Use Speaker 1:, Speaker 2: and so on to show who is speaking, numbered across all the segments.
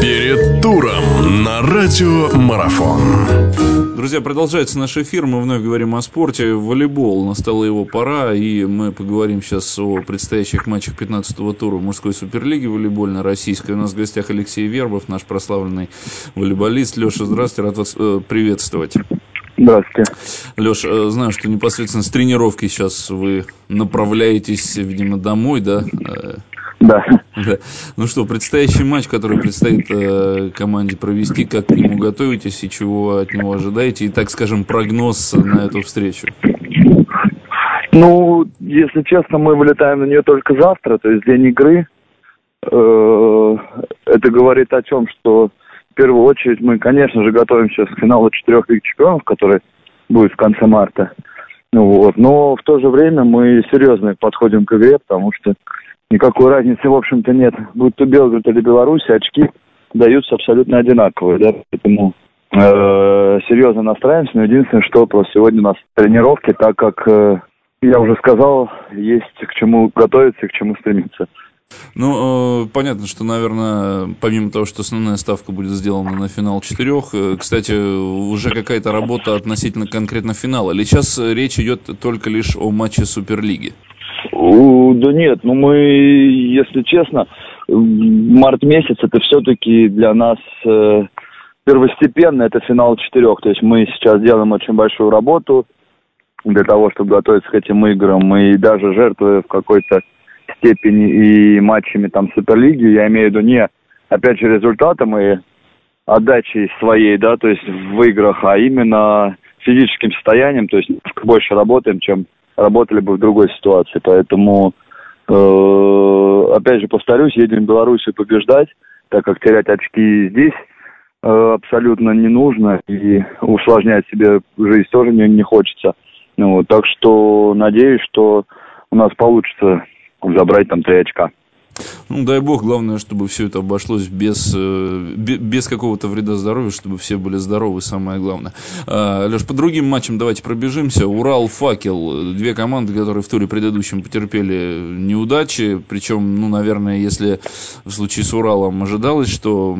Speaker 1: Перед туром на радио Марафон.
Speaker 2: Друзья, продолжается наш эфир. Мы вновь говорим о спорте. Волейбол. Настала его пора. И мы поговорим сейчас о предстоящих матчах 15-го тура мужской суперлиги волейбольной российской. У нас в гостях Алексей Вербов, наш прославленный волейболист. Леша, здравствуйте. Рад вас э, приветствовать.
Speaker 3: Здравствуйте.
Speaker 2: Леш, э, знаю, что непосредственно с тренировки сейчас вы направляетесь, видимо, домой, да?
Speaker 3: Да.
Speaker 2: да. Ну что, предстоящий матч, который предстоит э, команде провести, как к нему готовитесь и чего от него ожидаете? И, так скажем, прогноз на эту встречу.
Speaker 3: Ну, если честно, мы вылетаем на нее только завтра, то есть день игры. Э, это говорит о чем, что в первую очередь мы, конечно же, готовимся к финалу четырех Лиг Чемпионов, который будет в конце марта. Ну, вот. Но в то же время мы серьезно подходим к игре, потому что никакой разницы, в общем-то, нет. Будь то Белгород или Беларусь, очки даются абсолютно одинаковые, да, поэтому э, серьезно настраиваемся, но единственное, что просто сегодня у нас тренировки, так как, э, я уже сказал, есть к чему готовиться и к чему стремиться.
Speaker 2: Ну, э, понятно, что, наверное, помимо того, что основная ставка будет сделана на финал четырех, кстати, уже какая-то работа относительно конкретно финала. Или сейчас речь идет только лишь о матче Суперлиги?
Speaker 3: Да нет, ну мы, если честно, март месяц это все-таки для нас э, первостепенно, это финал четырех. То есть мы сейчас делаем очень большую работу для того, чтобы готовиться к этим играм. И даже жертвуя в какой-то степени и матчами там Суперлиги, я имею в виду не, опять же, результатом и отдачей своей, да, то есть в играх, а именно физическим состоянием, то есть больше работаем, чем работали бы в другой ситуации. Поэтому, э, опять же, повторюсь, едем в Белоруссию побеждать, так как терять очки здесь э, абсолютно не нужно и усложнять себе жизнь тоже не, не хочется. Ну, так что надеюсь, что у нас получится забрать там три очка.
Speaker 2: Ну, дай бог, главное, чтобы все это обошлось без, э, без какого-то вреда здоровью, чтобы все были здоровы, самое главное. А, Леш, по другим матчам давайте пробежимся. Урал, Факел, две команды, которые в туре предыдущем потерпели неудачи, причем, ну, наверное, если в случае с Уралом ожидалось, что,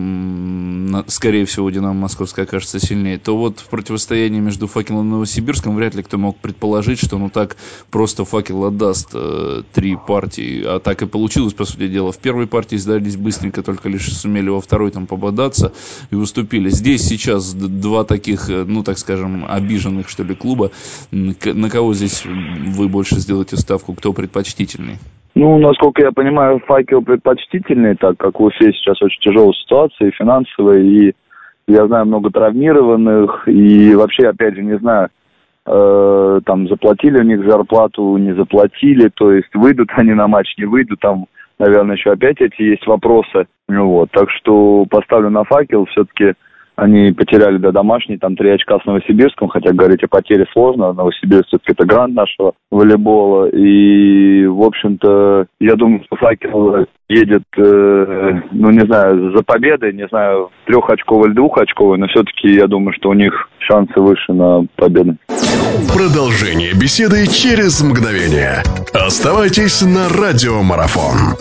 Speaker 2: скорее всего, Динамо Московская окажется сильнее, то вот в противостоянии между Факелом и Новосибирском вряд ли кто мог предположить, что ну так просто Факел отдаст э, три партии, а так и получилось, по сути дела. В первой партии сдались быстренько, только лишь сумели во второй там пободаться и уступили. Здесь сейчас два таких, э, ну, так скажем, обиженных, что ли, клуба. На кого здесь вы больше сделаете ставку? Кто предпочтительный?
Speaker 3: Ну, насколько я понимаю, факел предпочтительный, так как в Уфе сейчас очень тяжелая ситуация и финансовая, и я знаю много травмированных, и вообще, опять же, не знаю, э, там заплатили у них зарплату, не заплатили, то есть выйдут они на матч, не выйдут, там наверное, еще опять эти есть вопросы. Вот, так что поставлю на факел, все-таки они потеряли до домашней, там три очка с Новосибирском, хотя говорить о потере сложно. Новосибирск все-таки это грант нашего волейбола. И, в общем-то, я думаю, что Факел едет, э, ну, не знаю, за победой, не знаю, трехочковой или двухочковой, но все-таки я думаю, что у них шансы выше на победу.
Speaker 1: Продолжение беседы через мгновение. Оставайтесь на радиомарафон.